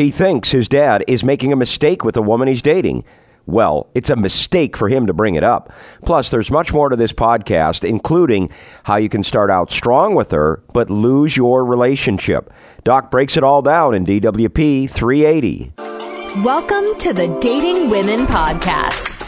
He thinks his dad is making a mistake with the woman he's dating. Well, it's a mistake for him to bring it up. Plus, there's much more to this podcast, including how you can start out strong with her, but lose your relationship. Doc breaks it all down in DWP 380. Welcome to the Dating Women Podcast.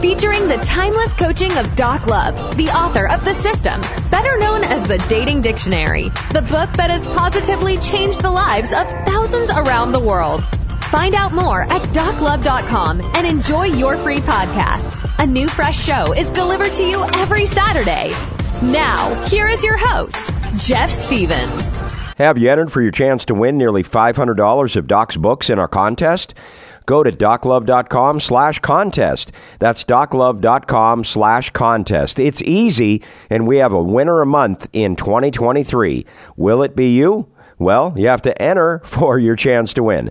Featuring the timeless coaching of Doc Love, the author of The System, better known as the Dating Dictionary, the book that has positively changed the lives of thousands around the world. Find out more at doclove.com and enjoy your free podcast. A new fresh show is delivered to you every Saturday. Now, here is your host, Jeff Stevens. Have you entered for your chance to win nearly $500 of Doc's books in our contest? Go to doclove.com slash contest. That's doclove.com slash contest. It's easy, and we have a winner a month in 2023. Will it be you? Well, you have to enter for your chance to win.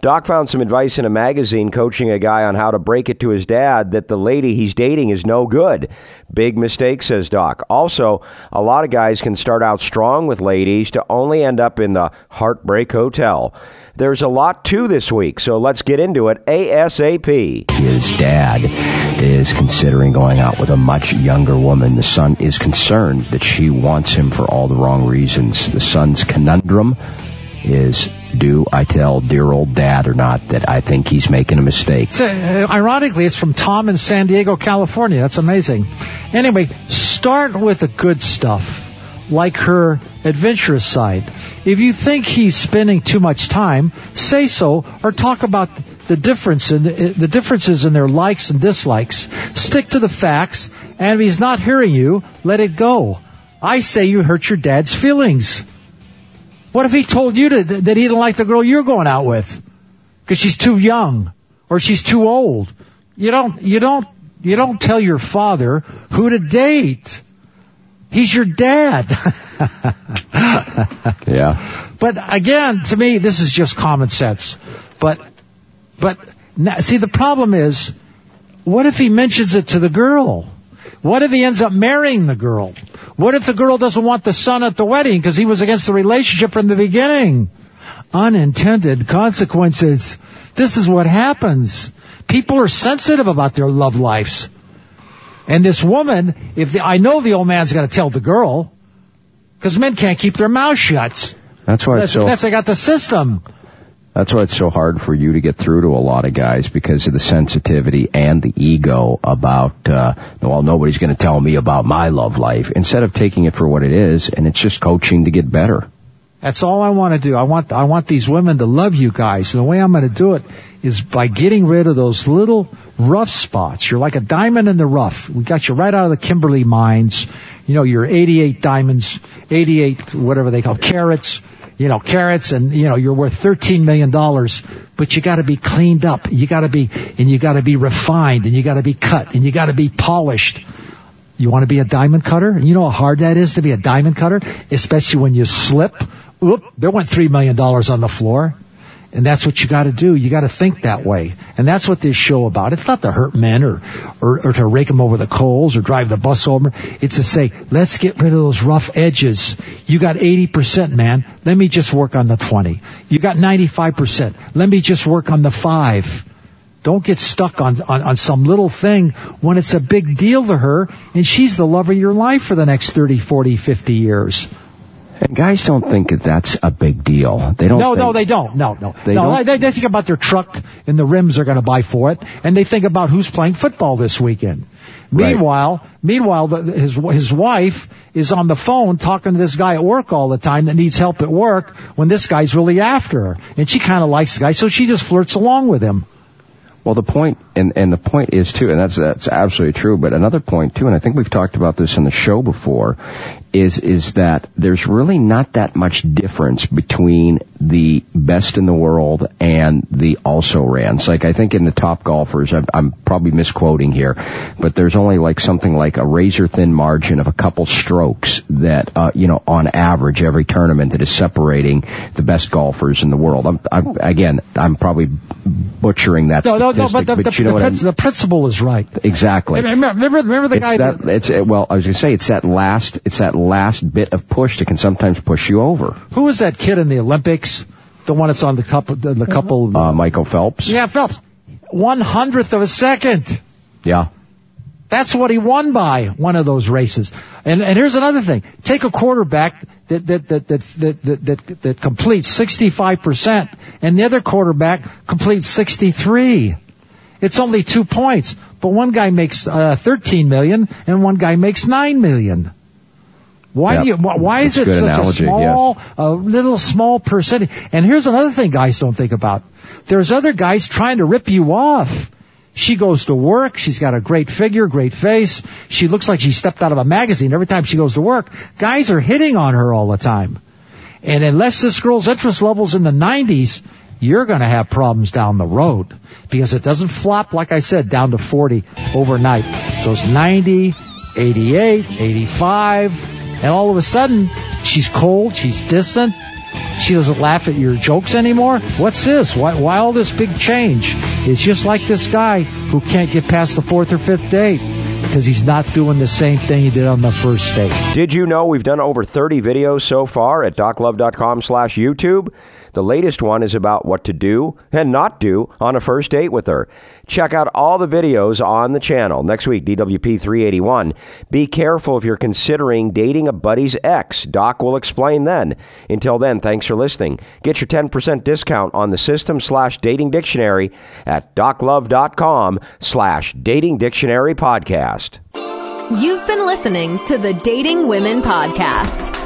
Doc found some advice in a magazine coaching a guy on how to break it to his dad that the lady he's dating is no good. Big mistake, says Doc. Also, a lot of guys can start out strong with ladies to only end up in the heartbreak hotel. There's a lot to this week, so let's get into it ASAP. His dad is considering going out with a much younger woman. The son is concerned that she wants him for all the wrong reasons. The son's conundrum is do I tell dear old dad or not that I think he's making a mistake? So, uh, ironically, it's from Tom in San Diego, California. That's amazing. Anyway, start with the good stuff, like her adventurous side. If you think he's spending too much time, say so, or talk about the difference in the differences in their likes and dislikes. Stick to the facts, and if he's not hearing you, let it go. I say you hurt your dad's feelings. What if he told you to, that he didn't like the girl you're going out with because she's too young or she's too old? You don't, you don't, you don't tell your father who to date. He's your dad. yeah. But again, to me, this is just common sense. But, but see, the problem is, what if he mentions it to the girl? What if he ends up marrying the girl? What if the girl doesn't want the son at the wedding because he was against the relationship from the beginning? Unintended consequences. This is what happens. People are sensitive about their love lives. And this woman, if the, I know the old man's going to tell the girl, because men can't keep their mouths shut. That's why that's, so. That's they got the system. That's why it's so hard for you to get through to a lot of guys because of the sensitivity and the ego about, uh, well, nobody's going to tell me about my love life instead of taking it for what it is and it's just coaching to get better. That's all I want to do. I want, I want these women to love you guys. And the way I'm going to do it is by getting rid of those little rough spots. You're like a diamond in the rough. We got you right out of the Kimberley mines. You know, you're 88 diamonds, 88, whatever they call carats you know, carrots and, you know, you're worth $13 million, but you gotta be cleaned up. You gotta be, and you gotta be refined and you gotta be cut and you gotta be polished. You want to be a diamond cutter? You know how hard that is to be a diamond cutter? Especially when you slip. Oop, there went $3 million on the floor. And that's what you got to do. You got to think that way. And that's what this show about. It's not to hurt men or, or, or to rake them over the coals or drive the bus over. It's to say, let's get rid of those rough edges. You got 80%, man. Let me just work on the 20. You got 95%. Let me just work on the 5. Don't get stuck on, on, on some little thing when it's a big deal to her and she's the love of your life for the next 30, 40, 50 years. And guys don't think that that's a big deal. They don't. No, think, no, they don't. No, no, They no. don't? They, they think about their truck and the rims they're going to buy for it, and they think about who's playing football this weekend. Right. Meanwhile, meanwhile, the, his his wife is on the phone talking to this guy at work all the time that needs help at work when this guy's really after her, and she kind of likes the guy, so she just flirts along with him. Well, the point, and, and the point is too, and that's, that's absolutely true, but another point too, and I think we've talked about this in the show before, is, is that there's really not that much difference between the best in the world and the also rans. Like I think in the top golfers, I'm, I'm probably misquoting here, but there's only like something like a razor thin margin of a couple strokes that, uh, you know, on average every tournament that is separating the best golfers in the world. I'm, I'm again, I'm probably butchering that No, no, no, but the, the, you know the, the principle is right. exactly. Remember, remember, the It's guy that, it's, uh, well, I was gonna say, it's that last, it's that last bit of push that can sometimes push you over. who was that kid in the Olympics The one that's on the couple, the, the couple. Uh, Michael Phelps. yeah, Phelps. One hundredth of a second. Yeah. That's what he won by one of those races. And and here's another thing: take a quarterback that that that that that that, that, that completes 65 percent, and the other quarterback completes 63. It's only two points, but one guy makes uh, 13 million and one guy makes 9 million. Why Yep. do you? Why, why is That's it such analogy, a small, a little small percentage? And here's another thing guys don't think about: there's other guys trying to rip you off. She goes to work. She's got a great figure, great face. She looks like she stepped out of a magazine every time she goes to work. Guys are hitting on her all the time. And unless this girl's interest level's in the 90s, you're going to have problems down the road because it doesn't flop, like I said, down to 40 overnight. It goes 90, 88, 85, and all of a sudden, she's cold, she's distant, she doesn't laugh at your jokes anymore. What's this? Why, why all this big change? It's just like this guy who can't get past the fourth or fifth date because he's not doing the same thing he did on the first date. Did you know we've done over 30 videos so far at doclove.com slash YouTube? The latest one is about what to do and not do on a first date with her. Check out all the videos on the channel. Next week, DWP 381. Be careful if you're considering dating a buddy's ex. Doc will explain then. Until then, thanks for listening. Get your 10% discount on the system slash dating dictionary at doclove.com slash dating dictionary podcast. You've been listening to the Dating Women Podcast.